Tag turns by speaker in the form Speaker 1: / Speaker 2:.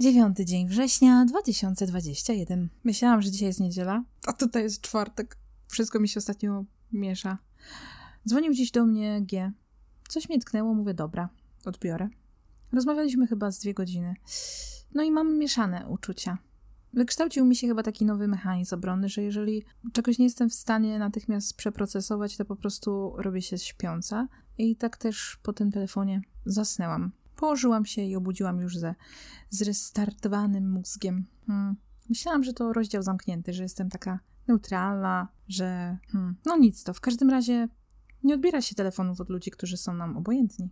Speaker 1: 9 dzień września 2021. Myślałam, że dzisiaj jest niedziela, a tutaj jest czwartek. Wszystko mi się ostatnio miesza. Dzwonił dziś do mnie G. Coś mnie tknęło, mówię, dobra, odbiorę. Rozmawialiśmy chyba z dwie godziny. No i mam mieszane uczucia. Wykształcił mi się chyba taki nowy mechanizm obronny, że jeżeli czegoś nie jestem w stanie natychmiast przeprocesować, to po prostu robię się śpiąca. I tak też po tym telefonie zasnęłam. Położyłam się i obudziłam już ze zrestartowanym mózgiem. Hmm. Myślałam, że to rozdział zamknięty, że jestem taka neutralna, że. Hmm. No nic to. W każdym razie nie odbiera się telefonów od ludzi, którzy są nam obojętni.